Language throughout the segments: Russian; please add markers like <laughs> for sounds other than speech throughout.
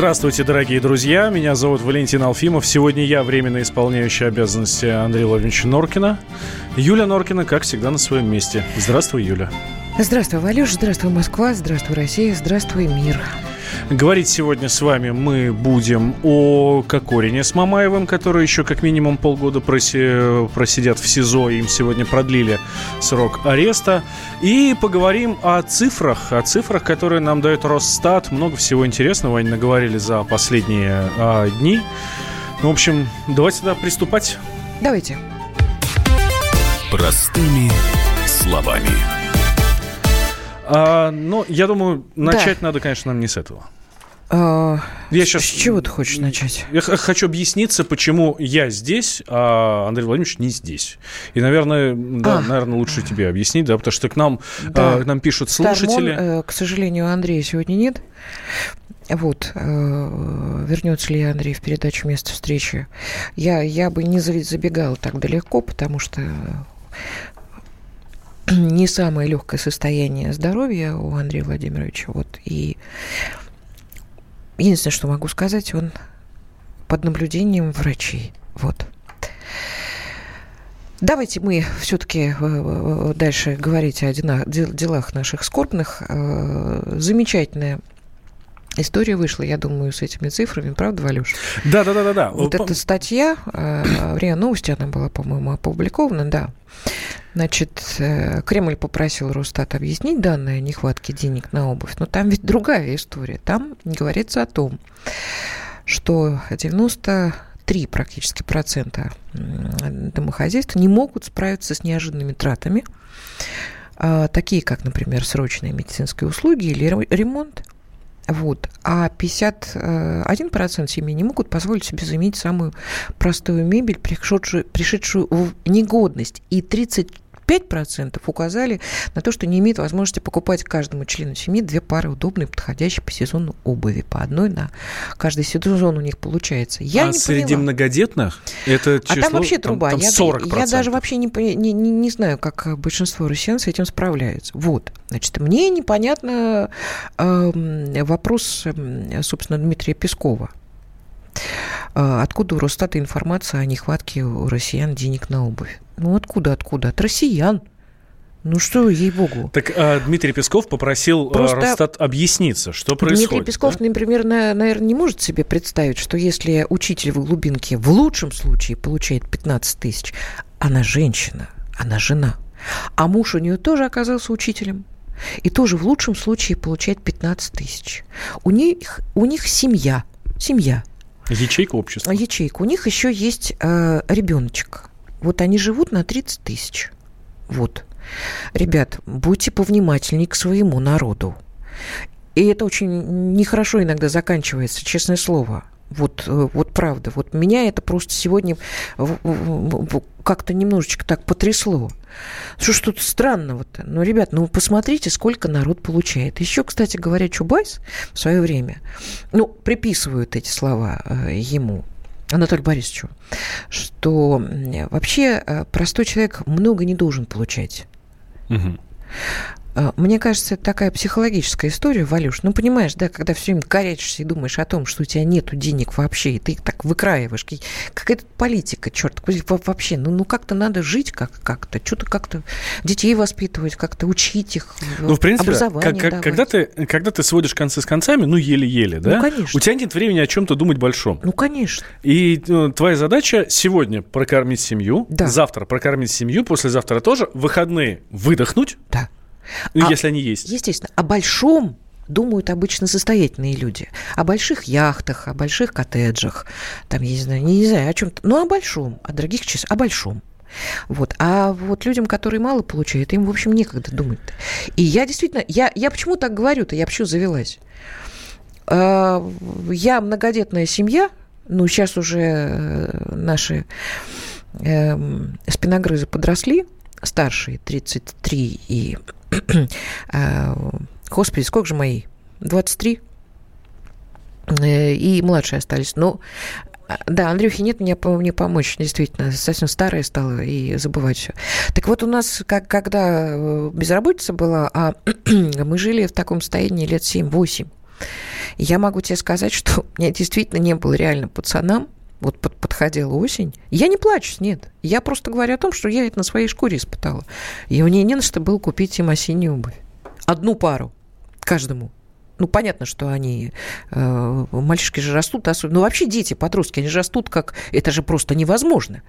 Здравствуйте, дорогие друзья. Меня зовут Валентин Алфимов. Сегодня я временно исполняющий обязанности Андрея Владимировича Норкина. Юля Норкина, как всегда, на своем месте. Здравствуй, Юля. Здравствуй, Валюш. Здравствуй, Москва. Здравствуй, Россия. Здравствуй, мир. Говорить сегодня с вами мы будем о Кокорине с Мамаевым, которые еще как минимум полгода проси, просидят в СИЗО. Им сегодня продлили срок ареста. И поговорим о цифрах, о цифрах, которые нам дает Росстат. Много всего интересного они наговорили за последние а, дни. Ну, в общем, давайте тогда приступать. Давайте. Простыми словами. А, ну, я думаю, начать да. надо, конечно, нам не с этого. А, я сейчас... С чего ты хочешь начать? Я хочу объясниться, почему я здесь, а Андрей Владимирович не здесь. И, наверное, да, а. наверное, лучше тебе объяснить, да, потому что к нам, да. а, к нам пишут слушатели. Тормон, э, к сожалению, Андрея сегодня нет. Вот, э, вернется ли Андрей в передачу «Место встречи». Я, я бы не забегала так далеко, потому что не самое легкое состояние здоровья у Андрея Владимировича. Вот, и единственное, что могу сказать, он под наблюдением врачей. Вот. Давайте мы все-таки э, э, дальше говорить о делах наших скорбных. Э, замечательная История вышла, я думаю, с этими цифрами, правда, Валюш? Да, да, да, да, да. Вот эта статья, в РИА Новости она была, по-моему, опубликована, да. Значит, э, Кремль попросил Росстат объяснить данные о нехватке денег на обувь, но там ведь другая история. Там говорится о том, что 93 практически процента домохозяйств не могут справиться с неожиданными тратами, а, такие как, например, срочные медицинские услуги или ремонт. Вот. А 51% семей не могут позволить себе заменить самую простую мебель, пришедшую, пришедшую в негодность. И 30 5% указали на то, что не имеют возможности покупать каждому члену семьи две пары удобной, подходящей по сезону обуви. По одной на каждый сезон у них получается. Я а не среди поняла. многодетных это число А там вообще труба. Там, там 40%. Я, я даже вообще не, не, не, не знаю, как большинство россиян с этим справляются. Вот. Значит, мне непонятно э, вопрос, собственно, Дмитрия Пескова. А, откуда у Росстата информация о нехватке у россиян денег на обувь? Ну откуда, откуда? От россиян. Ну что, ей-богу. Так а, Дмитрий Песков попросил а, Просто Росстат объясниться, что происходит. Дмитрий Песков, да? например, на, наверное, не может себе представить, что если учитель в глубинке в лучшем случае получает 15 тысяч, она женщина, она жена, а муж у нее тоже оказался учителем, и тоже в лучшем случае получает 15 тысяч. У них, у них семья, семья. Ячейка общества. Ячейка. У них еще есть э, ребеночек. Вот они живут на 30 тысяч. Вот. Ребят, будьте повнимательнее к своему народу. И это очень нехорошо иногда заканчивается, честное слово. Вот, э, вот правда. Вот меня это просто сегодня как-то немножечко так потрясло. Что ж тут странного-то? Ну, ребят, ну посмотрите, сколько народ получает. Еще, кстати говоря, Чубайс в свое время, ну, приписывают эти слова э, ему, Анатолию Борисовичу, что вообще э, простой человек много не должен получать. Угу. А, мне кажется, это такая психологическая история, Валюш. Ну, понимаешь, да, когда все время корячишься и думаешь о том, что у тебя нету денег вообще, и ты их так выкраиваешь. Какая-то политика, черт, вообще. Ну, ну как-то надо жить как- как-то, что-то как-то детей воспитывать, как-то учить их, ну, в принципе, образование как, как, когда, ты, когда ты сводишь концы с концами, ну, еле-еле, да? Ну, конечно. У тебя нет времени о чем-то думать большом. Ну, конечно. И ну, твоя задача сегодня прокормить семью, да. завтра прокормить семью, послезавтра тоже, выходные выдохнуть. Да ну, а, если они есть. Естественно. О большом думают обычно состоятельные люди. О больших яхтах, о больших коттеджах, там, я не знаю, не, не знаю, о чем-то. Но о большом, о дорогих часах, о большом. Вот. А вот людям, которые мало получают, им, в общем, некогда думать. -то. И я действительно, я, я почему так говорю-то, я почему завелась? А, я многодетная семья, ну, сейчас уже э, наши э, спиногрызы подросли, старшие 33 и <clears throat> господи, сколько же мои? 23? Э, и младшие остались. Но а, да, Андрюхи нет, мне, мне помочь, действительно, совсем старая стала и забывать все. Так вот, у нас, как, когда э, безработица была, а <clears throat> мы жили в таком состоянии лет 7-8. Я могу тебе сказать, что у меня действительно не было реально пацанам, вот под, подходила осень. Я не плачу, нет. Я просто говорю о том, что я это на своей шкуре испытала. И мне не на что было купить им осеннюю обувь. Одну пару каждому. Ну, понятно, что они, э, мальчишки же растут, особенно, ну, вообще дети, подростки, они же растут как, это же просто невозможно.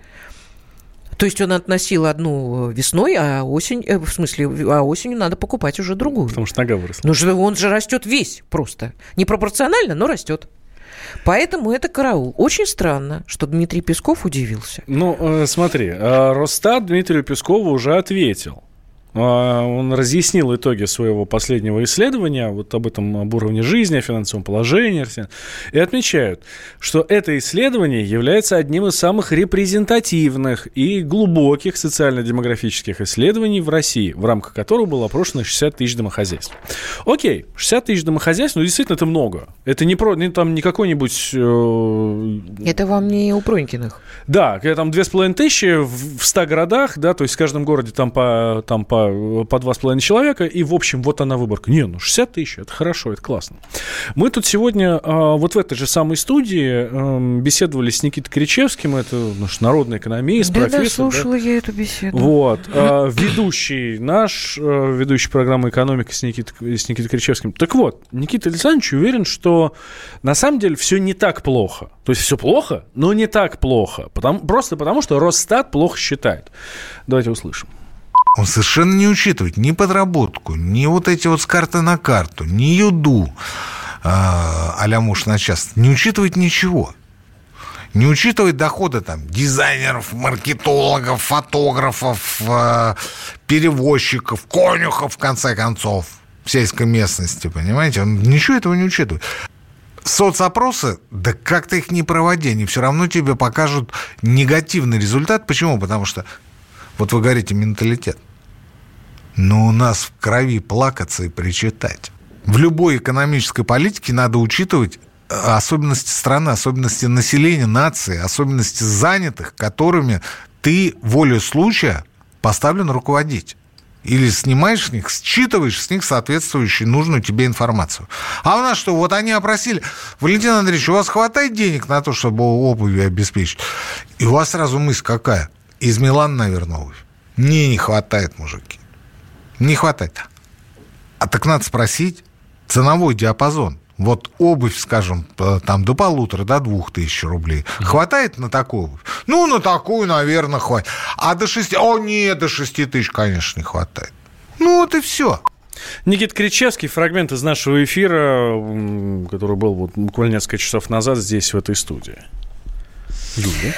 То есть он относил одну весной, а осень, э, в смысле, а осенью надо покупать уже другую. Потому что нога выросла. Ну, он же растет весь просто. Непропорционально, но растет. Поэтому это караул. Очень странно, что Дмитрий Песков удивился. Ну, э, смотри, э, Росстат Дмитрию Пескову уже ответил. А, он разъяснил итоги своего последнего исследования, вот об этом, об уровне жизни, о финансовом положении, и отмечают, что это исследование является одним из самых репрезентативных и глубоких социально-демографических исследований в России, в рамках которого было опрошено 60 тысяч домохозяйств. Окей, 60 тысяч домохозяйств, ну, действительно, это много. Это не, про, не там не какой-нибудь... Э... Это вам не у Пронькиных. Да, когда там 2500 в, в 100 городах, да, то есть в каждом городе там по, там по по, с половиной человека, и, в общем, вот она выборка. Не, ну 60 тысяч, это хорошо, это классно. Мы тут сегодня а, вот в этой же самой студии эм, беседовали с Никитой Кричевским, это наш народный экономист, да, профессор. Да, слушала да? я эту беседу. Вот. А, <laughs> ведущий наш, э, ведущий программы «Экономика» с Никитой, с Никитой Кричевским. Так вот, Никита Александрович уверен, что на самом деле все не так плохо. То есть все плохо, но не так плохо. Потому, просто потому, что Росстат плохо считает. Давайте услышим. Он совершенно не учитывает ни подработку, ни вот эти вот с карты на карту, ни юду а-ля муж на час. Не учитывает ничего. Не учитывает доходы там дизайнеров, маркетологов, фотографов, э, перевозчиков, конюхов, в конце концов, в сельской местности, понимаете? Он ничего этого не учитывает. Соцопросы, да как ты их не проводи, они все равно тебе покажут негативный результат. Почему? Потому что вот вы говорите менталитет. Но у нас в крови плакаться и причитать. В любой экономической политике надо учитывать э, особенности страны, особенности населения, нации, особенности занятых, которыми ты волю случая поставлен руководить. Или снимаешь с них, считываешь с них соответствующую нужную тебе информацию. А у нас что, вот они опросили, Валентин Андреевич, у вас хватает денег на то, чтобы обувь обеспечить? И у вас сразу мысль какая? Из Милана, наверное, обувь. Не, не хватает, мужики. Не хватает. А так надо спросить ценовой диапазон. Вот обувь, скажем, там до полутора, до двух тысяч рублей. Хватает на такую обувь? Ну, на такую, наверное, хватит. А до шести... О, нет, до шести тысяч, конечно, не хватает. Ну, вот и все. Никит Кричевский, фрагмент из нашего эфира, который был вот буквально несколько часов назад здесь, в этой студии. Юля.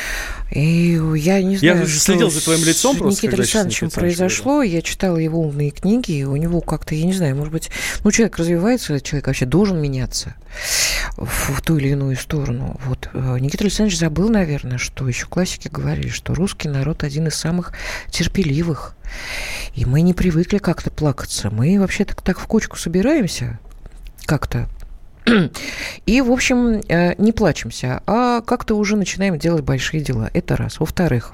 И я не знаю, я следил за твоим лицом с просто. Никитой Александровичем произошло. Я читала его умные книги, и у него как-то, я не знаю, может быть, ну, человек развивается, человек вообще должен меняться в, в ту или иную сторону. Вот э, Никита Александрович забыл, наверное, что еще классики говорили, что русский народ один из самых терпеливых. И мы не привыкли как-то плакаться. Мы вообще-то так в кучку собираемся как-то <clears throat> и, в общем, э, не плачемся, а как-то уже начинаем делать большие дела. Это раз. Во-вторых,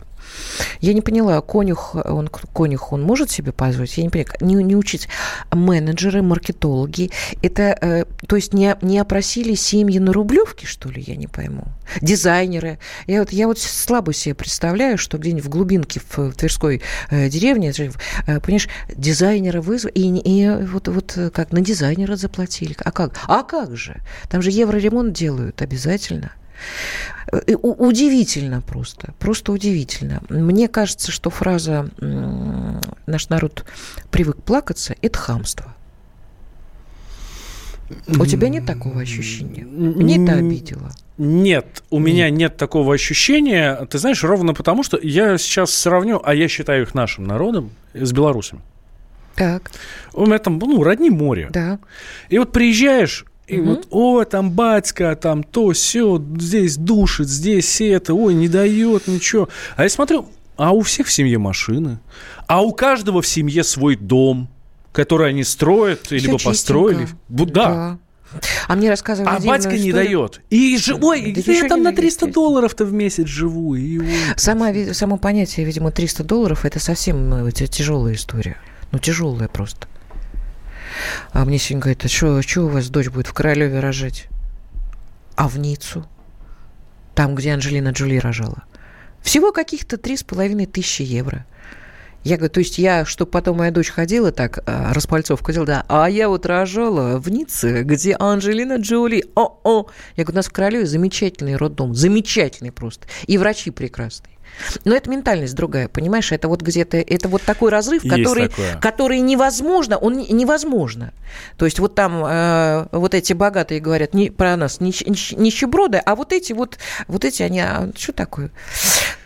я не поняла, конюх, он, конюх, он может себе позволить? Я не поняла, не, не учить. Менеджеры, маркетологи, это, э, то есть не, не опросили семьи на Рублевке, что ли, я не пойму? Дизайнеры. Я вот, я вот слабо себе представляю, что где-нибудь в глубинке в, Тверской э, деревне, э, понимаешь, дизайнера вызвали, и, и вот, вот как на дизайнера заплатили. А как? А как же? Там же евроремонт делают обязательно. Удивительно просто, просто удивительно. Мне кажется, что фраза «наш народ привык плакаться» – это хамство. У тебя нет такого ощущения? Мне это обидело. Нет, у меня нет такого ощущения. Ты знаешь, ровно потому, что я сейчас сравню, а я считаю их нашим народом, с белорусами. Так. У меня там, ну, родни море. Да. И вот приезжаешь, и угу. вот, о, там батька, там то, все, здесь душит, здесь это, ой, не дает ничего. А я смотрю, а у всех в семье машины, а у каждого в семье свой дом, который они строят, все либо чистенько. построили. Да. да. А мне рассказывали А батька историю. не дает. И же, ой, да я там на 300 долларов-то в месяц живу. И, Сама, само понятие, видимо, 300 долларов, это совсем ну, тяжелая история. Ну, тяжелая просто. А мне сегодня говорят, а что, у вас дочь будет в Королеве рожать? А в Ниццу? Там, где Анджелина Джоли рожала. Всего каких-то три с половиной тысячи евро. Я говорю, то есть я, чтобы потом моя дочь ходила так, а, распальцовку делала, да, а я вот рожала в Ницце, где Анджелина Джоли, о-о. Я говорю, у нас в Королеве замечательный роддом, замечательный просто, и врачи прекрасные. Но это ментальность другая, понимаешь? Это вот где-то, это вот такой разрыв, который, который невозможно, он невозможно. То есть вот там э, вот эти богатые говорят не, про нас нищ, нищеброды, а вот эти вот, вот эти они, а, что такое?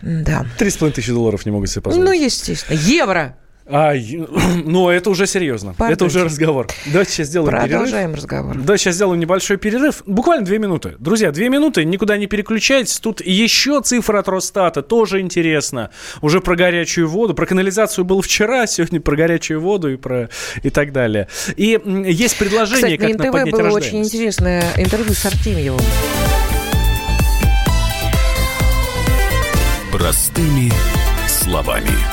Да. Три с половиной тысячи долларов не могут себе позволить. Ну, естественно. Евро. А, <clears throat> ну, это уже серьезно. Пардон. Это уже разговор. Давайте сейчас сделаем Продолжаем перерыв. разговор. Да, сейчас сделаем небольшой перерыв. Буквально две минуты. Друзья, две минуты, никуда не переключайтесь. Тут еще цифра от Росстата, тоже интересно. Уже про горячую воду. Про канализацию было вчера, <laughs> сегодня про горячую воду и про и так далее. И есть предложение, Кстати, как на НТВ поднять было очень интересное интервью с Артемьевым. Простыми словами.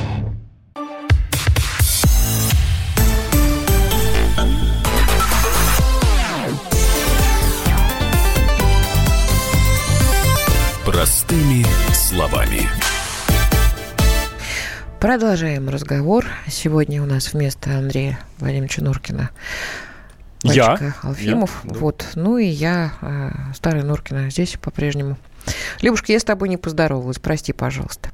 Продолжаем разговор. Сегодня у нас вместо Андрея Владимировича Нуркина я? Алфимов. Я, да. Вот. Ну и я, э, старая Нуркина, здесь по-прежнему. Любушка, я с тобой не поздоровалась. Прости, пожалуйста.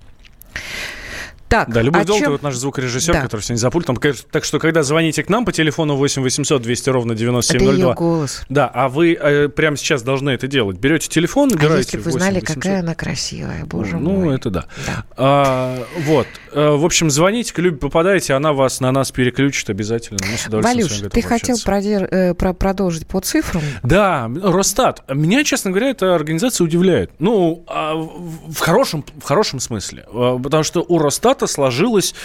Так, да, Любовь Долгая, чем... вот наш звукорежиссер, да. который сегодня за пультом. Так что, когда звоните к нам по телефону 8 800 200 ровно 9702. Это ее голос. Да, а вы э, прямо сейчас должны это делать. Берете телефон, набираете а если бы вы знали, 800... какая она красивая, боже ну, мой. Ну, это да. да. А, вот. А, в общем, звоните, к Любе попадаете, она вас на нас переключит обязательно. Мы с Валюш, ты хотел продер... э, про продолжить по цифрам? Да, Росстат. Меня, честно говоря, эта организация удивляет. Ну, а в хорошем, в хорошем смысле. А, потому что у Росстата сложилось,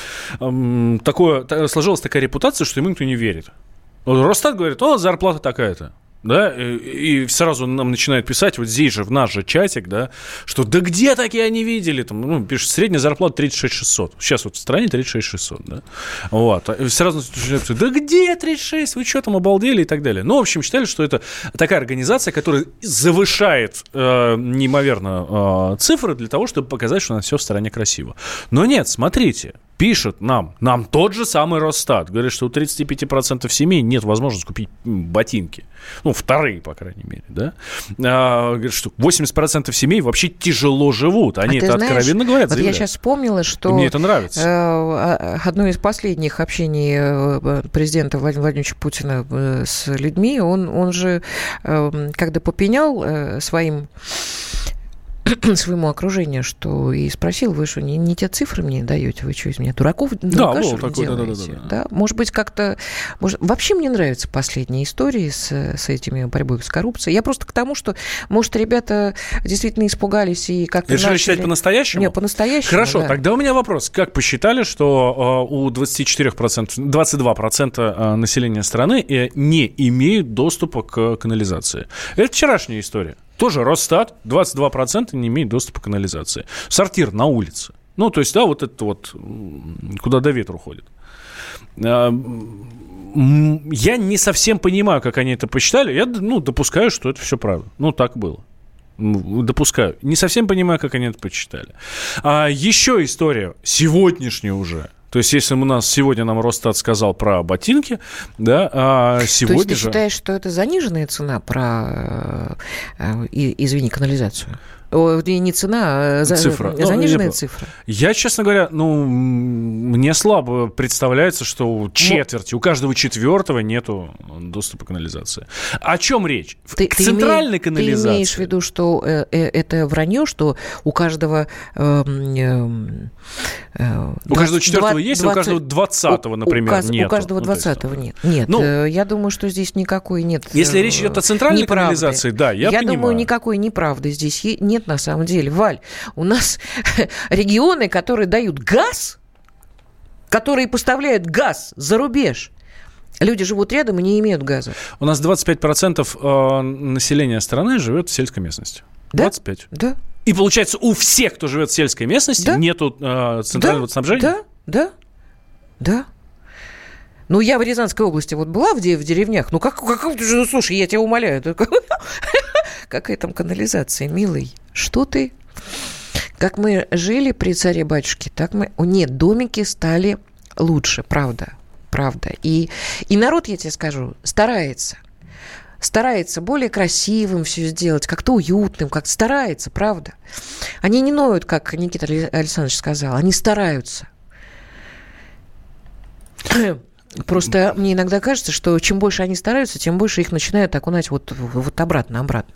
эм, такое, сложилась такая репутация, что ему никто не верит. Росстат говорит, о, зарплата такая-то да, и, сразу нам начинают писать, вот здесь же, в наш же чатик, да, что да где такие они видели, там, ну, пишут, средняя зарплата 36 600, сейчас вот в стране 36 600, да, вот, и сразу начинают писать, да где 36, вы что там обалдели? И так далее. Ну, в общем, считали, что это такая организация, которая завышает э, неимоверно э, цифры для того, чтобы показать, что у нас все в стране красиво. Но нет, смотрите, пишет нам, нам тот же самый Росстат, говорит, что у 35% семей нет возможности купить ботинки. Ну, вторые, по крайней мере, да. А, говорит, что 80% семей вообще тяжело живут. Они а это знаешь, откровенно говорят. Вот я сейчас вспомнила, что... И мне это нравится. Э, а, одно из последних общений э, президента Владимира Владимировича Путина э, с людьми, он, он же, когда попенял своим <clears throat> своему окружению, что и спросил, вы что, не, не те цифры мне даете, вы что, из меня дураков да, был такой, да, да, да, да, да. Может быть, как-то... Может, вообще мне нравятся последние истории с, с этими борьбой с коррупцией. Я просто к тому, что, может, ребята действительно испугались и как-то Решили начали... считать по-настоящему? Нет, по-настоящему, Хорошо, да. тогда у меня вопрос. Как посчитали, что э, у 24%, 22% э, населения страны э, не имеют доступа к канализации? Это вчерашняя история. Тоже Росстат, 22% не имеет доступа к канализации. Сортир на улице. Ну, то есть, да, вот это вот, куда до ветру ходит. А, я не совсем понимаю, как они это посчитали. Я, ну, допускаю, что это все правда. Ну, так было. Допускаю. Не совсем понимаю, как они это посчитали. А еще история, сегодняшняя уже – то есть, если у нас сегодня нам Росстат сказал про ботинки, да, а сегодня То есть, ты же... считаешь, что это заниженная цена про, э, извини, канализацию? И не цена, а за, Цифра. Ну, заниженная я- цифра. Я, честно говоря, ну, мне слабо представляется, что у четверти, у каждого четвертого нету доступа к канализации. О чем речь? Ты, к ты центральной име- канализации. Ты имеешь в виду, что э, э, это вранье, что у каждого... эм, эм, э, У каждого 20 четвертого есть, а у каждого двадцатого, например, у, нету. У каждого Ну, двадцатого нет. Нет, Ну, э, я думаю, что здесь никакой нет... Если э, речь идет о центральной неправды. канализации, да, я понимаю. думаю, никакой неправды здесь е- нет на самом деле. Валь, у нас <laughs> регионы, которые дают газ, которые поставляют газ за рубеж, люди живут рядом и не имеют газа. У нас 25% э, населения страны живет в сельской местности. Да? 25. Да? И получается, у всех, кто живет в сельской местности, Да. нету э, центрального да, снабжения? Да, да, да. Ну, я в Рязанской области вот была в, де- в деревнях. Ну, как, как, ну, слушай, я тебя умоляю. <laughs> Какая там канализация, милый? Что ты? Как мы жили при царе-батюшке, так мы... О, нет, домики стали лучше, правда, правда. И, и народ, я тебе скажу, старается. Старается более красивым все сделать, как-то уютным, как старается, правда. Они не ноют, как Никита Александрович сказал, они стараются. <clears throat> Просто мне иногда кажется, что чем больше они стараются, тем больше их начинают окунать вот, вот обратно, обратно.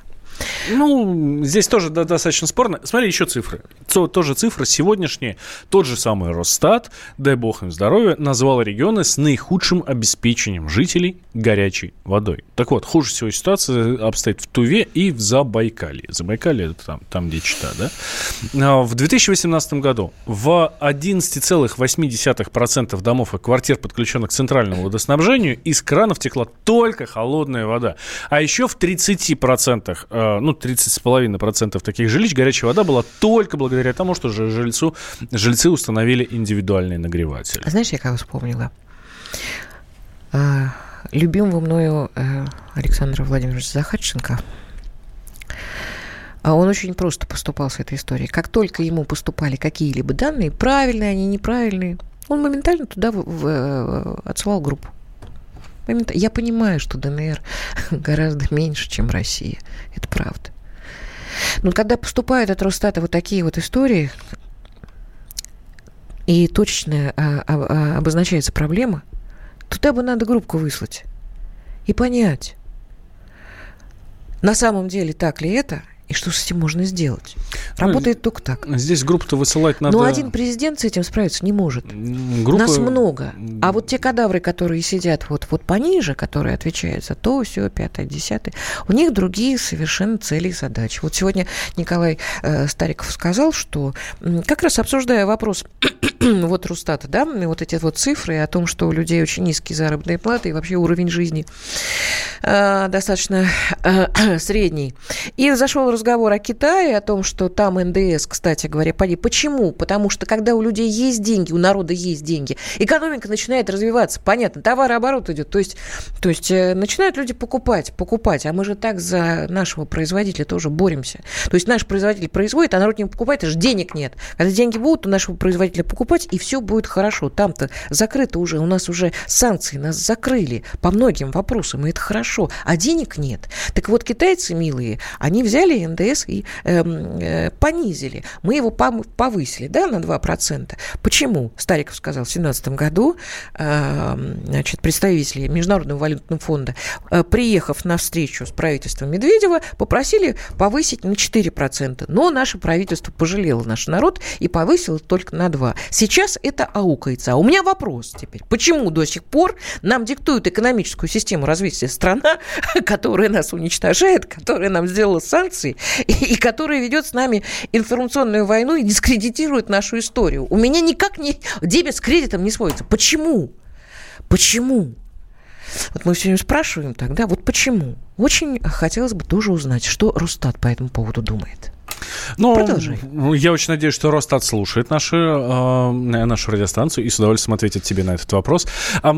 Ну, здесь тоже да, достаточно спорно. Смотри, еще цифры. То- тоже цифры сегодняшние. Тот же самый Росстат, дай бог им здоровья, назвал регионы с наихудшим обеспечением жителей горячей водой. Так вот, хуже всего ситуация обстоит в Туве и в Забайкалье. Забайкалье это там, там где Чита, да? А, В 2018 году в 11,8% домов и квартир, подключенных к центральному водоснабжению, из кранов текла только холодная вода. А еще в 30%, э, ну, 30,5% таких жилищ горячая вода была только благодаря тому, что жильцу, жильцы установили индивидуальные нагреватели. А знаешь, я кого вспомнила? А, любимого мною э, Александра Владимировича Захарченко. А он очень просто поступал с этой историей. Как только ему поступали какие-либо данные, правильные они, неправильные, он моментально туда э, отсылал группу. Я понимаю, что ДНР <laughs> гораздо меньше, чем Россия. Это правда. Но когда поступают от Росстата вот такие вот истории, и точно а, а, а, обозначается проблема, туда бы надо группку выслать и понять, на самом деле так ли это, и что с этим можно сделать. Ну, Работает только так. Здесь группу-то высылать надо... Но один президент с этим справиться не может. Группа- Нас много. А вот те кадавры, которые сидят вот, вот пониже, которые отвечают за то, все, пятое, десятое, у них другие совершенно цели и задачи. Вот сегодня Николай э, Стариков сказал, что как раз обсуждая вопрос <clears throat> вот Рустата, да, вот эти вот цифры о том, что у людей очень низкие заработные платы и вообще уровень жизни э, достаточно э, <clears throat> средний. И зашел разговор о Китае, о том, что там НДС, кстати говоря, поди. Почему? Потому что когда у людей есть деньги, у народа есть деньги, экономика начинает развиваться. Понятно, товарооборот идет. То есть, то есть э, начинают люди покупать, покупать. А мы же так за нашего производителя тоже боремся. То есть наш производитель производит, а народ не покупает, это же денег нет. Когда деньги будут у нашего производителя покупать, и все будет хорошо. Там-то закрыто уже, у нас уже санкции, нас закрыли по многим вопросам, и это хорошо. А денег нет. Так вот, китайцы, милые, они взяли НДС и эм, э, понизили. Мы его повысили, да, на 2%. Почему? Стариков сказал, в 2017 году эм, значит, представители Международного валютного фонда, э, приехав на встречу с правительством Медведева, попросили повысить на 4%. Но наше правительство пожалело наш народ и повысило только на 2%. Сейчас это аукается. А у меня вопрос теперь. Почему до сих пор нам диктуют экономическую систему развития страна, <laughs> которая нас уничтожает, которая нам сделала санкции и, и которая ведет с нами информационную войну и дискредитирует нашу историю? У меня никак не дебет с кредитом не сводится. Почему? Почему? Вот мы все время спрашиваем тогда, вот почему? Очень хотелось бы тоже узнать, что Росстат по этому поводу думает. Ну, Продолжай. Я очень надеюсь, что Росстат слушает наши, э, нашу радиостанцию и с удовольствием ответит тебе на этот вопрос. А,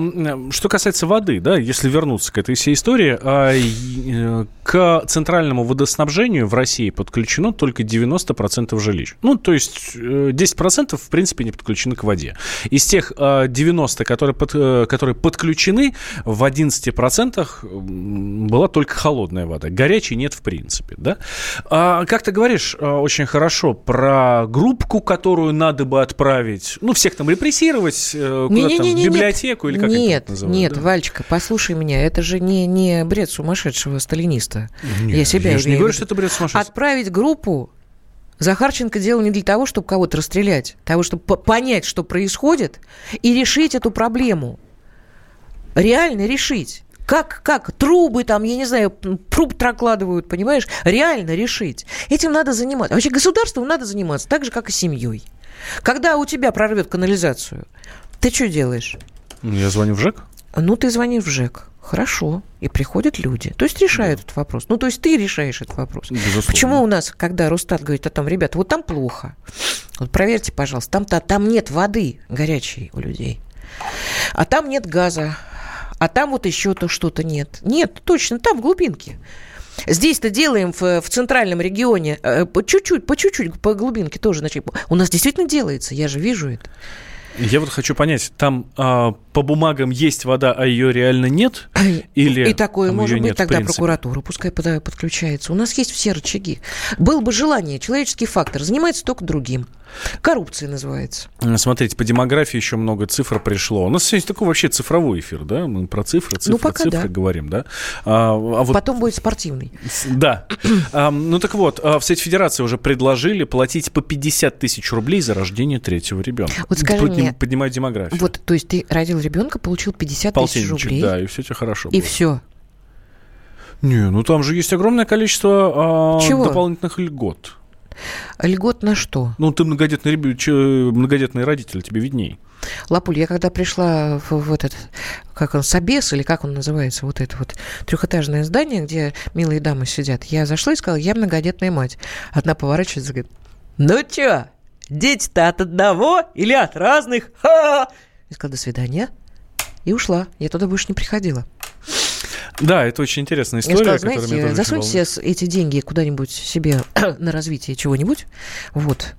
что касается воды, да, если вернуться к этой всей истории, а, э, к центральному водоснабжению в России подключено только 90% жилищ. Ну, то есть э, 10% в принципе не подключены к воде. Из тех э, 90, которые, под- э, которые подключены, в 11% м, была только холодная вода. Горячей нет в принципе, да. А, как ты говоришь, э, очень хорошо про группку, которую надо бы отправить. Ну, всех там репрессировать, э, Не- куда не- там, не- в библиотеку или как нет, это называют. Нет, да? Вальчика, послушай меня, это же не, не бред сумасшедшего сталиниста. Нет, я себя я же не говорю, что это бред сумасшедший. Отправить группу Захарченко делал не для того, чтобы кого-то расстрелять, для того, чтобы по- понять, что происходит, и решить эту проблему. Реально решить. Как, как? Трубы там, я не знаю, труб прокладывают, понимаешь? Реально решить. Этим надо заниматься. Вообще государством надо заниматься так же, как и семьей. Когда у тебя прорвет канализацию, ты что делаешь? Ну, Я звоню в ЖЭК. Ну, ты звонишь в ЖЭК. Хорошо. И приходят люди. То есть решают этот вопрос. Ну, то есть ты решаешь этот вопрос. Безусловно. Почему у нас, когда Рустат говорит о том, ребята, вот там плохо, вот проверьте, пожалуйста, там-то, там нет воды горячей у людей, а там нет газа, а там вот еще то что-то нет. Нет, точно, там в глубинке. Здесь-то делаем в, в центральном регионе э, по чуть-чуть, по чуть-чуть, по глубинке тоже. Значит, у нас действительно делается, я же вижу это. Я вот хочу понять, там а, по бумагам есть вода, а ее реально нет? Или И такое может быть, нет тогда прокуратура пускай подключается. У нас есть все рычаги. Был бы желание, человеческий фактор, занимается только другим. Коррупция называется. Смотрите, по демографии еще много цифр пришло. У нас сегодня такой вообще цифровой эфир, да? Мы про цифры, цифры, Ну, пока цифры да. говорим, да? А, а вот Потом будет спортивный. Да. <clears throat> А, ну так вот, а, в Совете Федерации уже предложили платить по 50 тысяч рублей за рождение третьего ребенка. Вот скажи Подним- мне, Поднимают демографию. Вот, то есть ты родил ребенка, получил 50 тысяч рублей, да, и все тебе хорошо и будет. все. Не, ну там же есть огромное количество а, Чего? дополнительных льгот. Льгот на что? Ну, ты многодетный, многодетный родитель, тебе видней. Лапуль, я когда пришла в, в этот, как он, Собес, или как он называется, вот это вот трехэтажное здание, где милые дамы сидят, я зашла и сказала, я многодетная мать. Одна поворачивается и говорит, ну чё, дети-то от одного или от разных? Ха-ха!» Я сказала, до свидания. И ушла. Я туда больше не приходила. Да, это очень интересная Я история, сказала, которая меня знаете, очень засуньте эти деньги куда-нибудь себе <clears throat> на развитие чего-нибудь. Вот.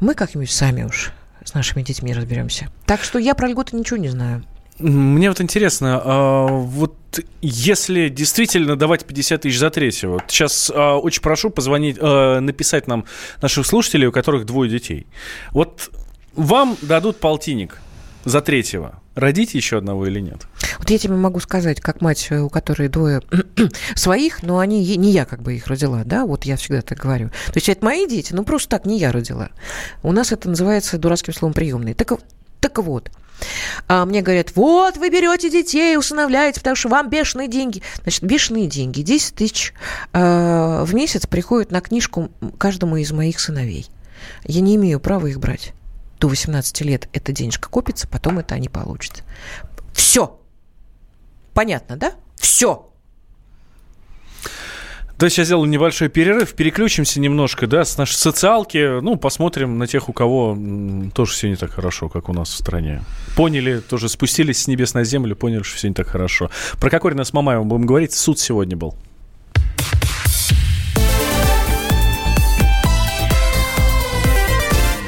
Мы как-нибудь сами уж с нашими детьми разберемся. Так что я про льготы ничего не знаю. Мне вот интересно, а, вот если действительно давать 50 тысяч за третьего, вот сейчас а, очень прошу позвонить, а, написать нам наших слушателей, у которых двое детей. Вот вам дадут полтинник за третьего. Родите еще одного или нет? Вот я тебе могу сказать, как мать, э, у которой двое <clears throat> своих, но они не я как бы их родила, да, вот я всегда так говорю. То есть это мои дети, ну просто так не я родила. У нас это называется дурацким словом приемный. Так, так вот, а мне говорят, вот вы берете детей, усыновляете, потому что вам бешеные деньги. Значит, бешеные деньги, 10 тысяч э, в месяц приходят на книжку каждому из моих сыновей. Я не имею права их брать. До 18 лет эта денежка копится, потом это они получат. Все. Понятно, да? Все. Да, сейчас сделаем небольшой перерыв, переключимся немножко, да, с нашей социалки, ну, посмотрим на тех, у кого тоже все не так хорошо, как у нас в стране. Поняли, тоже спустились с небес на землю, поняли, что все не так хорошо. Про Кокорина с Мамаевым будем говорить, суд сегодня был.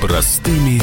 Простыми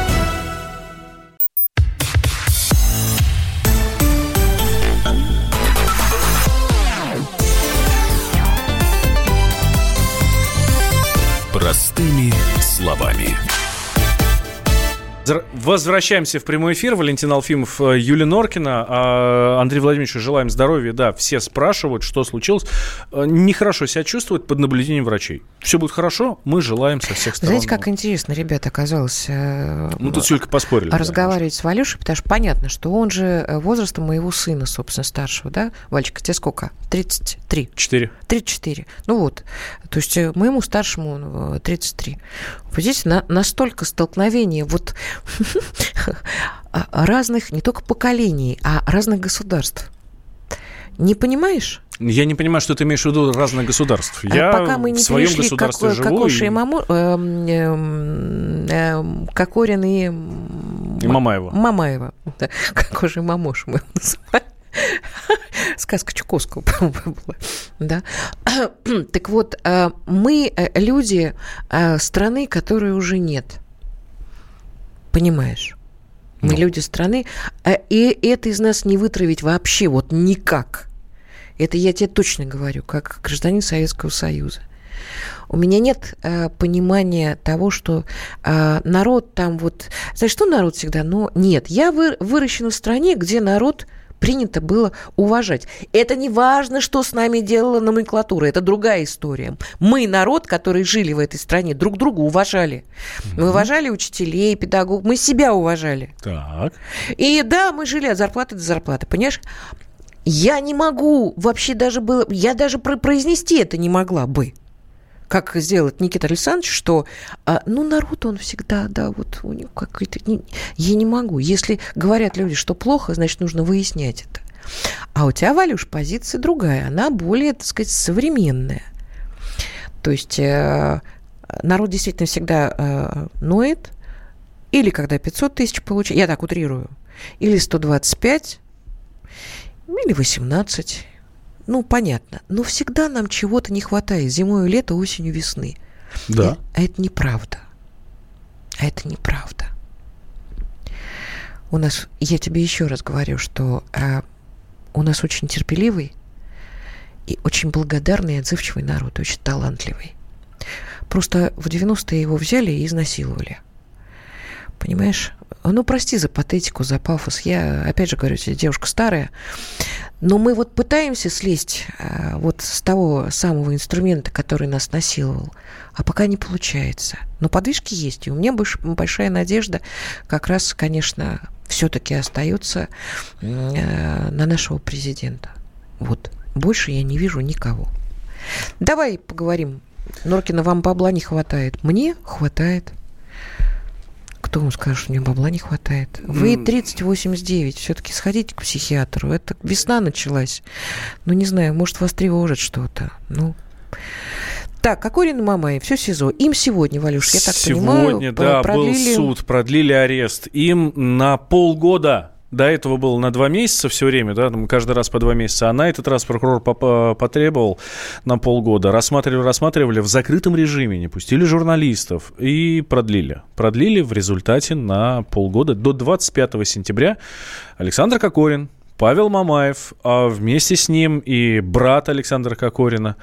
Возвращаемся в прямой эфир. Валентин Алфимов, э, Юлия Норкина. А, Андрей Владимирович, желаем здоровья. Да, все спрашивают, что случилось. Э, Нехорошо себя чувствует под наблюдением врачей. Все будет хорошо, мы желаем со всех сторон. Знаете, как интересно, ребята, оказалось э, Ну, тут с Юлькой поспорили. да. разговаривать с Валюшей, потому что понятно, что он же возраста моего сына, собственно, старшего, да? Вальчик, тебе сколько? 33. Четыре. 34. Ну вот. То есть э, моему старшему э, 33. Вы видите, на, настолько столкновение вот <laughs> разных, не только поколений, а разных государств. Не понимаешь? Я не понимаю, что ты имеешь в виду разных государств. А Я Пока мы в не своем перешли к государстве Коко- живу. Кокоше и- и Мамо- эм, эм, эм, Кокорин и... И Мамаева. Мамаева. Да, Кокоша и Мамош мы его <laughs> называем. <laughs> сказка Чуковского, <laughs> по-моему, была. Да? <clears throat> Так вот, э, мы э, люди э, страны, которой уже нет. Понимаешь? Мы Ну. люди страны, и это из нас не вытравить вообще вот никак. Это я тебе точно говорю, как гражданин Советского Союза. У меня нет э, понимания того, что э, народ там вот... Знаешь, что народ всегда? Но нет, я вы, выращена в стране, где народ принято было уважать. Это не важно, что с нами делала номенклатура, это другая история. Мы, народ, который жили в этой стране, друг друга уважали. Мы уважали учителей, педагогов, мы себя уважали. Так. И да, мы жили от зарплаты до зарплаты, понимаешь? Я не могу вообще даже было... Я даже про- произнести это не могла бы. Как сделать Никита Александрович, что, а, ну, народ, он всегда, да, вот у него какой-то... не- Я не могу. Если говорят люди, что плохо, значит, нужно выяснять это. А у тебя, Валюш, позиция другая. Она более, так сказать, современная. То есть э, народ действительно всегда э, ноет, или когда 500 тысяч получает, я так утрирую, или 125, или 18. Ну, понятно. Но всегда нам чего-то не хватает. Зимой, лето, осенью, весны. Да. А это неправда. А это неправда. У нас, я тебе еще раз говорю, что а, у нас очень терпеливый и очень благодарный и отзывчивый народ, очень талантливый. Просто в 90-е его взяли и изнасиловали. Понимаешь? Ну, прости за патетику, за пафос. Я, опять же говорю, я девушка старая. Но мы вот пытаемся слезть а, вот с того самого инструмента, который нас насиловал, а пока не получается. Но подвижки есть. И у меня больш- большая надежда как раз, конечно, все-таки остается э, на нашего президента. Вот. Больше я не вижу никого. Давай поговорим. Норкина, вам бабла не хватает. Мне хватает. Кто вам скажет, что мне бабла не хватает? Вы 30-89, все-таки сходите к психиатру. Это весна началась. Ну, не знаю, может, вас тревожит что-то. Ну, так, Кокорин и Мамаев, все СИЗО. Им сегодня, Валюш, я так Сегодня, понимаю, да, продлили... был суд, продлили арест. Им на полгода. До этого было на два месяца все время, да, там каждый раз по два месяца. А на этот раз прокурор поп- потребовал на полгода. Рассматривали, рассматривали в закрытом режиме, не пустили журналистов и продлили. Продлили в результате на полгода до 25 сентября. Александр Кокорин, Павел Мамаев, а вместе с ним и брат Александра Кокорина,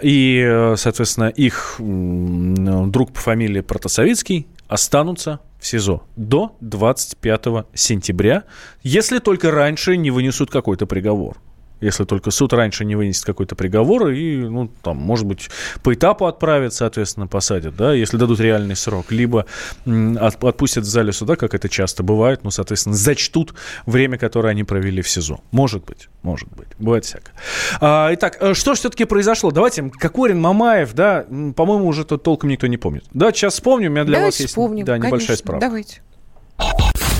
и, э, соответственно, их друг по фамилии Протасовицкий останутся в СИЗО до 25 сентября, если только раньше не вынесут какой-то приговор. Если только суд раньше не вынесет какой-то приговор и, ну, там, может быть, по этапу отправят, соответственно, посадят, да, если дадут реальный срок, либо отпустят в зале суда, как это часто бывает, ну, соответственно, зачтут время, которое они провели в СИЗО. Может быть, может быть, бывает всякое. А, итак, э, что же все-таки произошло? Давайте, Кокорин, Мамаев, да, по-моему, уже тут толком никто не помнит. Да, сейчас вспомним, у меня для Давайте вас есть вспомним, да, небольшая конечно, справка. Давайте.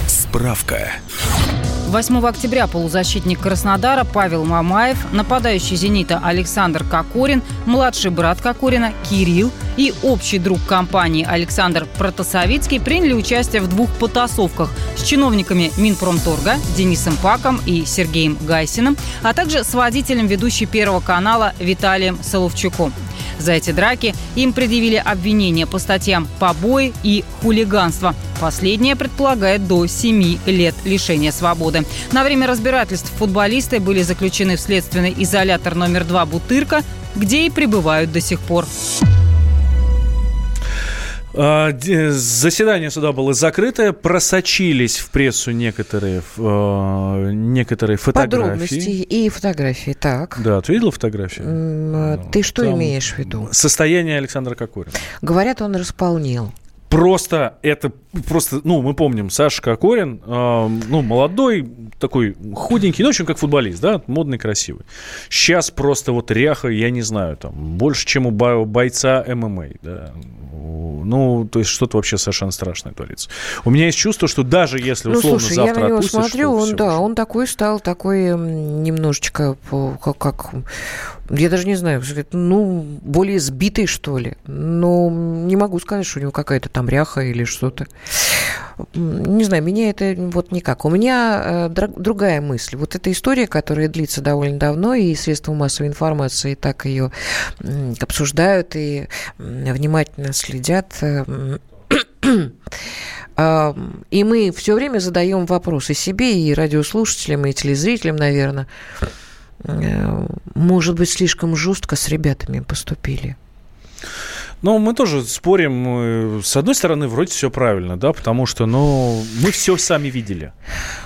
Справка. 8 октября полузащитник Краснодара Павел Мамаев, нападающий «Зенита» Александр Кокорин, младший брат Кокорина Кирилл и общий друг компании Александр Протасовицкий приняли участие в двух потасовках с чиновниками Минпромторга Денисом Паком и Сергеем Гайсиным, а также с водителем ведущей Первого канала Виталием Соловчуком. За эти драки им предъявили обвинения по статьям «побои» и «хулиганство». Последнее предполагает до 7 лет лишения свободы. На время разбирательств футболисты были заключены в следственный изолятор номер 2 «Бутырка», где и пребывают до сих пор. А, Заседание суда было закрытое, просочились в прессу некоторые, э, некоторые Подробности фотографии. и фотографии. Так. Да, ты видел фотографии? А Ты что Там имеешь в виду? Состояние Александра Кокорина. Говорят, он располнел. Просто это просто, ну, мы помним, Саша Кокорин, э, ну, молодой, такой худенький, ну, в общем, как футболист, да, модный, красивый. Сейчас просто вот ряха, я не знаю, там, больше, чем у бо- бойца ММА, да. Ну, то есть что-то вообще совершенно страшное творится. У меня есть чувство, что даже если, Ну, условно, слушай, завтра я на него отпустят, смотрю, он, да, уже. он такой стал, такой немножечко, как, как, я даже не знаю, ну, более сбитый, что ли. Но не могу сказать, что у него какая-то там ряха или что-то. Не знаю, меня это вот никак. У меня э, другая мысль. Вот эта история, которая длится довольно давно, и средства массовой информации так ее обсуждают и внимательно следят. Э, <clears throat> и мы все время задаем вопросы себе, и радиослушателям, и телезрителям, наверное. Э, может быть, слишком жестко с ребятами поступили. Ну, мы тоже спорим. С одной стороны, вроде все правильно, да, потому что, ну, мы все сами видели.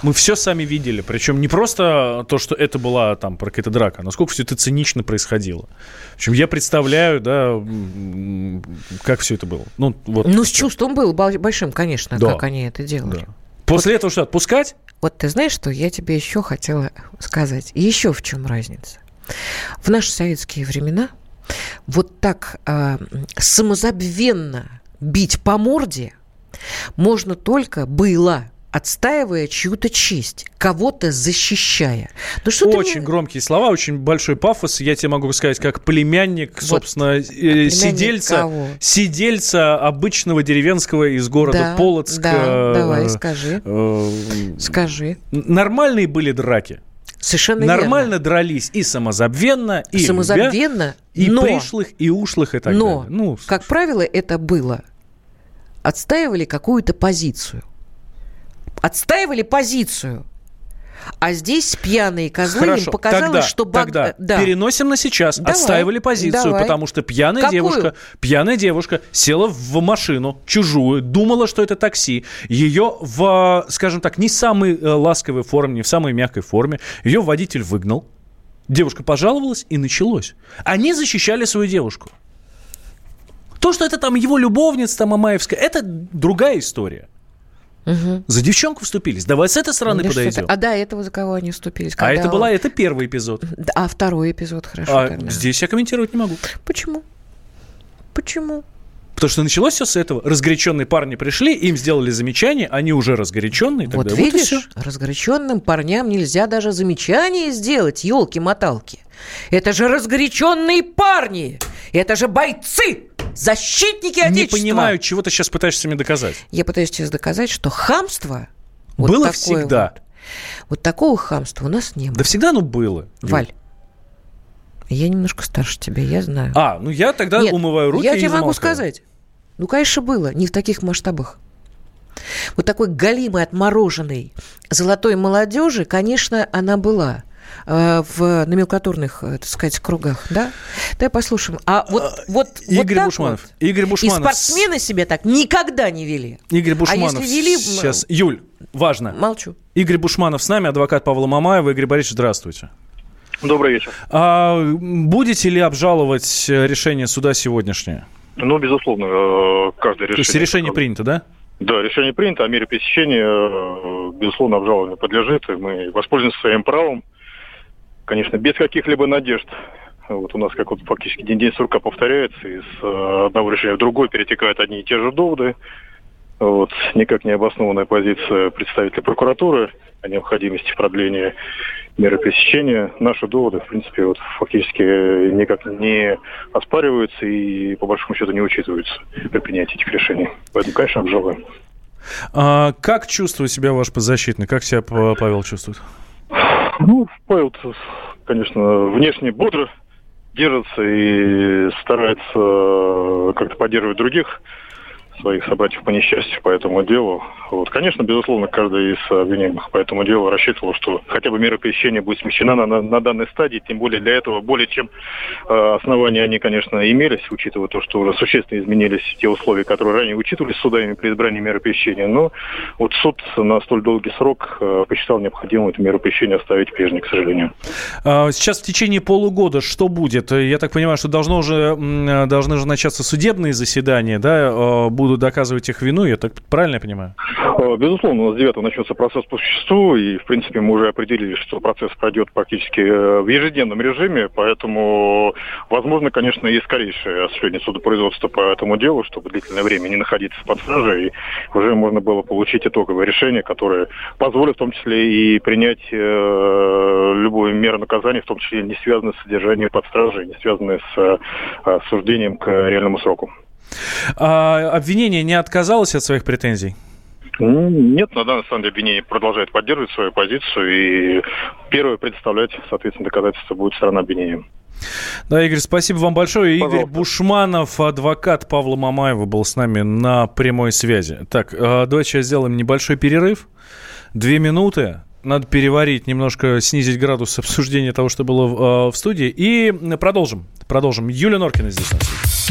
Мы все сами видели. Причем не просто то, что это была там какая-то драка, а насколько все это цинично происходило. В общем, я представляю, да, как все это было. Ну, вот. ну с чувством было большим, конечно, да. как они это делали. Да. После вот, этого что, отпускать? Вот ты знаешь, что я тебе еще хотела сказать? Еще в чем разница? В наши советские времена – вот так э, самозабвенно бить по морде можно только было отстаивая чью-то честь, кого-то защищая. Ну, что очень мне... громкие слова, очень большой пафос. Я тебе могу сказать, как племянник, вот. собственно, э, племянник сидельца, кого? сидельца обычного деревенского из города да, Полоцка. Да, давай, скажи. Э, скажи. Нормальные были драки. Совершенно Нормально верно. дрались и самозабвенно, и самозабвенно, любя, и но, пришлых, и ушлых, и так но, далее. Ну, как правило, это было. Отстаивали какую-то позицию. Отстаивали позицию. А здесь пьяные козлы Хорошо, им показалось, тогда, что... Баг... Тогда да. переносим на сейчас. Давай, Отстаивали позицию, давай. потому что пьяная Какую? девушка, пьяная девушка села в машину чужую, думала, что это такси. Ее в, скажем так, не самой э, ласковой форме, не в самой мягкой форме. Ее водитель выгнал. Девушка пожаловалась, и началось. Они защищали свою девушку. То, что это там его любовница, там Мамаевская, это другая история. Угу. За девчонку вступились. Давай с этой стороны да подойдем. А до этого за кого они вступились? Когда... А это была это первый эпизод. А второй эпизод, хорошо. А тогда. здесь я комментировать не могу. Почему? Почему? Потому что началось все с этого. Разгоряченные парни пришли, им сделали замечание, они уже разгоряченные. Вот тогда. видишь, вот разгоряченным парням нельзя даже замечание сделать, елки-моталки. Это же разгоряченные парни! Это же бойцы! Защитники Отечества! Не понимаю, чего ты сейчас пытаешься мне доказать. Я пытаюсь сейчас доказать, что хамство... Вот было всегда. Вот, вот такого хамства у нас не было. Да всегда оно было. Валь, я немножко старше тебя, я знаю. А, ну я тогда Нет, умываю руки я тебе могу сказать. Ну, конечно, было. Не в таких масштабах. Вот такой галимый, отмороженный золотой молодежи, конечно, она была. Э, в номенклатурных, э, так сказать, кругах, да? Давай послушаем. А вот, а, вот, Игорь вот Бушманов. Вот. Игорь Бушманов. И спортсмены себя так никогда не вели. Игорь Бушманов. А если вели... Сейчас, Юль, важно. Молчу. Игорь Бушманов с нами, адвокат Павла Мамаева. Игорь Борисович, здравствуйте. Добрый вечер. А будете ли обжаловать решение суда сегодняшнее? Ну, безусловно, э, каждое решение... То есть решение принято, да? Да, решение принято, а мере пресечения, безусловно, обжалованию подлежит, и мы воспользуемся своим правом конечно, без каких-либо надежд. Вот у нас как вот фактически день-день сурка повторяется, из э, одного решения в другой перетекают одни и те же доводы. Вот, никак не обоснованная позиция представителя прокуратуры о необходимости продления меры пресечения. Наши доводы, в принципе, вот, фактически никак не оспариваются и, по большому счету, не учитываются при принятии этих решений. Поэтому, конечно, обжалуем. А как чувствует себя ваш подзащитный? Как себя Павел чувствует? Ну, Павел, конечно, внешне бодро держится и старается как-то поддерживать других своих собратьев по несчастью по этому делу. Вот, конечно, безусловно, каждый из обвиняемых по этому делу рассчитывал, что хотя бы мера пресечения будет смещена на, на, на данной стадии, тем более для этого более чем э, основания они, конечно, имелись, учитывая то, что уже существенно изменились те условия, которые ранее учитывались судами при избрании меры пресечения. Но вот суд на столь долгий срок э, посчитал необходимым эту меру пресечения оставить прежней, к сожалению. А, сейчас в течение полугода что будет? Я так понимаю, что должно уже, должны же начаться судебные заседания, да, э, будут будут доказывать их вину, я так правильно я понимаю? Э, безусловно, у нас 9 начнется процесс по существу, и, в принципе, мы уже определили, что процесс пройдет практически э, в ежедневном режиме, поэтому, возможно, конечно, и скорейшее осуществление судопроизводства по этому делу, чтобы длительное время не находиться под стражей, и уже можно было получить итоговое решение, которое позволит в том числе и принять э, любую меру наказания, в том числе не связанную с содержанием под стражей, не связанную с э, осуждением к реальному сроку. А, обвинение не отказалось от своих претензий? Нет, на данный самом деле обвинение продолжает поддерживать свою позицию, и первое представлять, соответственно, доказательства будет сторона обвинения. Да, Игорь, спасибо вам большое. Пожалуйста. Игорь Бушманов, адвокат Павла Мамаева, был с нами на прямой связи. Так, э, давайте сейчас сделаем небольшой перерыв. Две минуты. Надо переварить, немножко снизить градус обсуждения того, что было в, э, в студии. И продолжим. Продолжим. Юлия Норкина здесь у нас.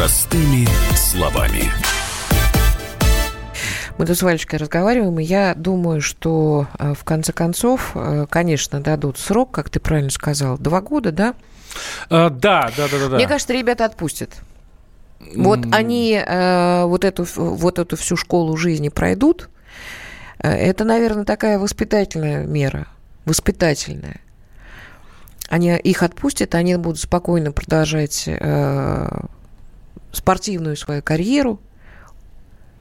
Простыми словами. Мы тут с Валечкой разговариваем, и я думаю, что э, в конце концов, э, конечно, дадут срок, как ты правильно сказал, два года, да? А, да, да, да, да. Мне кажется, ребята отпустят. Вот они э, вот, эту, вот эту всю школу жизни пройдут. Это, наверное, такая воспитательная мера. Воспитательная. Они их отпустят, они будут спокойно продолжать спортивную свою карьеру.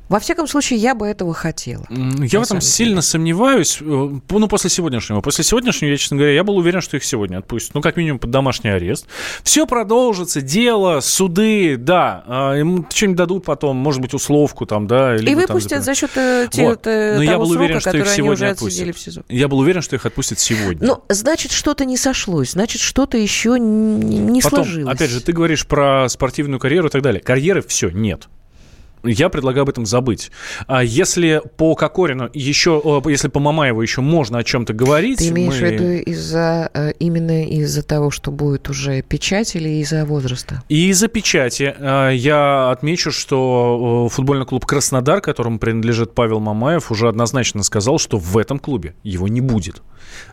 Во всяком случае, я бы этого хотела. Я в этом сильно сомневаюсь. Э, ну, после сегодняшнего. После сегодняшнего, я, честно говоря, я был уверен, что их сегодня отпустят. Ну, как минимум, под домашний арест. Все продолжится. Дело, суды, да. А, им что-нибудь дадут потом, может быть, условку там, да. И выпустят там, за счет э, те, вот. Но того я был срока, уверен, что их сегодня отпустят. в СИЗО. Я был уверен, что их отпустят сегодня. Ну, значит, что-то не сошлось. Значит, что-то еще не потом, сложилось. Опять же, ты говоришь про спортивную карьеру и так далее. Карьеры все, нет я предлагаю об этом забыть. А если по Кокорину еще, если по Мамаеву еще можно о чем-то говорить... Ты имеешь мы... в виду из-за, э, именно из-за того, что будет уже печать или из-за возраста? И из-за печати. А, я отмечу, что футбольный клуб «Краснодар», которому принадлежит Павел Мамаев, уже однозначно сказал, что в этом клубе его не будет.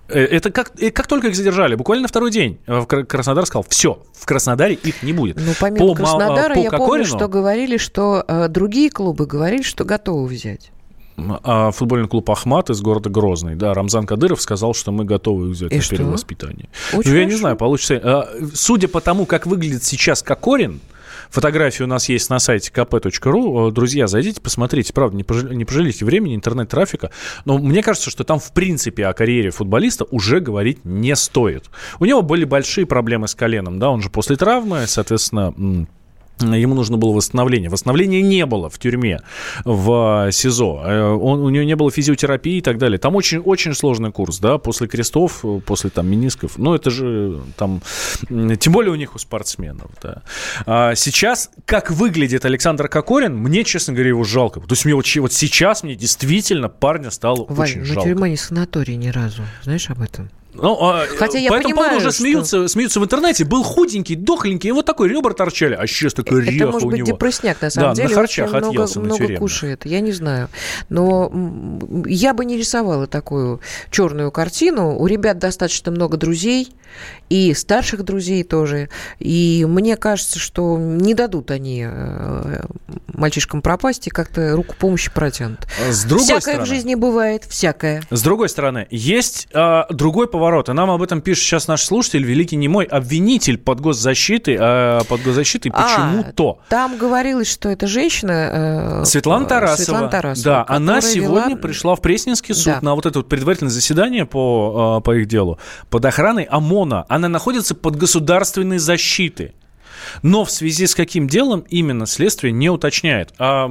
Э, это как, как только их задержали, буквально на второй день Краснодар сказал, все, в Краснодаре их не будет. Ну, помимо по, Краснодара, по я Кокорину, помню, что говорили, что другие клубы говорили, что готовы взять. А футбольный клуб «Ахмат» из города Грозный, да, Рамзан Кадыров сказал, что мы готовы взять И на что? перевоспитание. Очень ну, я не знаю, получится... Судя по тому, как выглядит сейчас Кокорин, Фотографии у нас есть на сайте kp.ru. Друзья, зайдите, посмотрите. Правда, не, пожалейте, не пожалейте времени, интернет-трафика. Но мне кажется, что там, в принципе, о карьере футболиста уже говорить не стоит. У него были большие проблемы с коленом. Да? Он же после травмы, соответственно, Ему нужно было восстановление. Восстановления не было в тюрьме, в СИЗО. Э, он, у него не было физиотерапии и так далее. Там очень, очень сложный курс, да, после крестов, после там менисков. Ну, это же там... Тем более у них у спортсменов, да. А сейчас, как выглядит Александр Кокорин, мне, честно говоря, его жалко. То есть мне вот, вот сейчас мне действительно парня стало Вань, очень жалко. Вань, тюрьма не санаторий ни разу. Знаешь об этом? Ну, а, Хотя я по этому поводу уже что... смеются, смеются в интернете. Был худенький, дохленький, и вот такой ребра торчали. А сейчас такой реха Это может быть него. на самом да, деле. на харчах очень много, много кушает, я не знаю. Но я бы не рисовала такую черную картину. У ребят достаточно много друзей, и старших друзей тоже. И мне кажется, что не дадут они э, мальчишкам пропасть и как-то руку помощи протянут. С другой всякое стороны, в жизни бывает, всякое. С другой стороны, есть э, другой поворот. И нам об этом пишет сейчас наш слушатель, великий немой обвинитель под госзащитой, э, под госзащитой почему-то. А, там говорилось, что это женщина... Э, Светлана Тарасова. Светлана Тарасова. Да, она сегодня вела... пришла в Пресненский суд да. на вот это вот предварительное заседание по, э, по их делу под охраной ОМОНа. Она находится под государственной защитой. Но в связи с каким делом именно следствие не уточняет. А,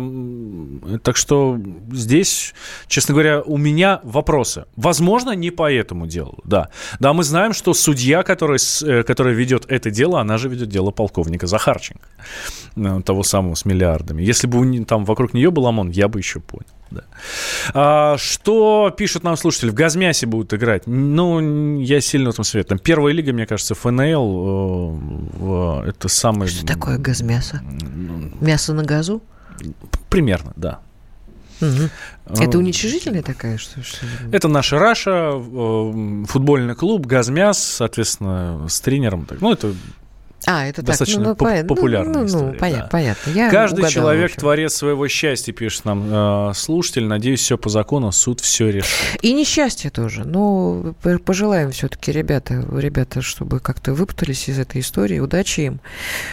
так что здесь, честно говоря, у меня вопросы. Возможно, не по этому делу, да. Да, мы знаем, что судья, который, э, который ведет это дело, она же ведет дело полковника Захарченко, э, того самого с миллиардами. Если бы там вокруг нее был ОМОН, я бы еще понял. Да. А, что пишут нам слушатели? В Газмясе будут играть. Ну, я сильно в этом советую. Первая лига, мне кажется, ФНЛ. Э, это самый... Что такое газмясо? Мясо на газу? Примерно, да. Угу. Это уничижительная такая, что, что Это наша Раша, э, футбольный клуб, Газмяс, соответственно, с тренером. Ну, это а, это достаточно так, ну, поп- понятно. популярная ну, ну, история. Ну, понятно, да. понятно. Я Каждый угадала, человек творец своего счастья, пишет нам э, слушатель. Надеюсь, все по закону, суд все решит. И несчастье тоже. Но пожелаем все-таки ребята, ребята, чтобы как-то выпутались из этой истории. Удачи им,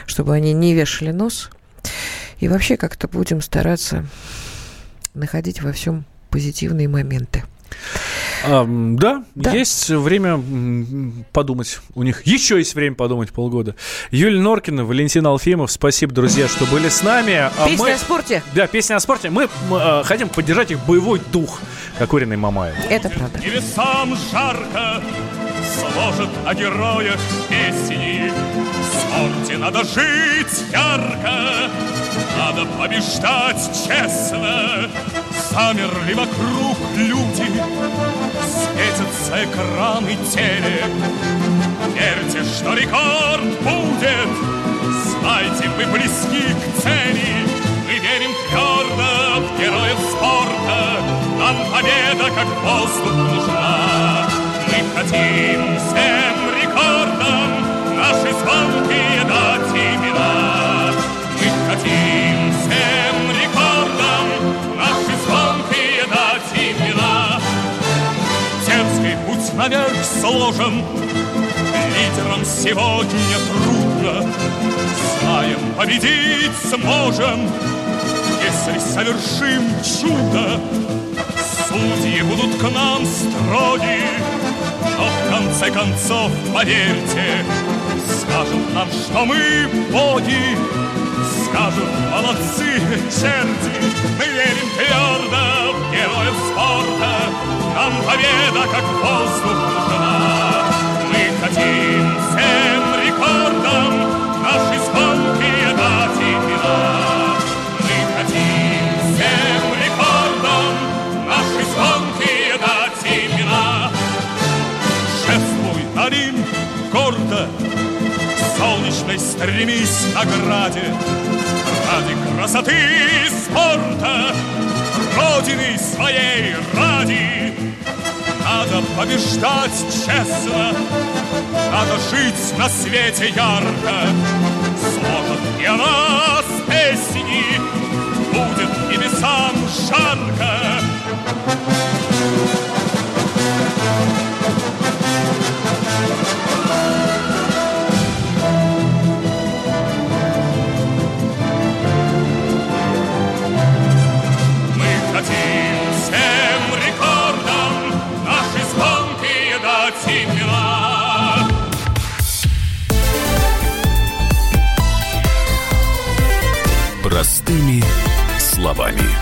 чтобы они не вешали нос. И вообще как-то будем стараться находить во всем позитивные моменты. А, да, Да. есть время подумать. У них еще есть время подумать полгода. Юлия Норкина, Валентин Алфимов, спасибо, друзья, что были с нами. А Песня мы- о спорте. Да, песня о спорте. Мы м, э, хотим поддержать их боевой дух, как Уриной Мамаев. Это правда. Небесам жарко сложат о героях песни. В спорте надо жить ярко, надо побеждать честно. Замерли вокруг люди, светятся экраны телек. Верьте, что рекорд будет, знайте, мы близки к цели. Мы верим твердо в героев спорта, нам победа как воздух нужна. Мы хотим всем рекордам наши звонкие дать имена. Всем рекордам наши звонкие дать имена. Дерзкий путь наверх сложен, лидерам сегодня трудно. Знаем, победить сможем, если совершим чудо. Судьи будут к нам строги, но в конце концов, поверьте, скажут нам, что мы боги, скажут молодцы черти. Мы верим твердо в героев спорта, нам победа как воздух нужна. Мы хотим всем рекордам наши звонкие дать имена. Солнечной стремись награде. Ради красоты и спорта, Родины своей ради. Надо побеждать честно, надо жить на свете ярко. Сложат и о нас песни, будет небесам жарко. Простыми словами.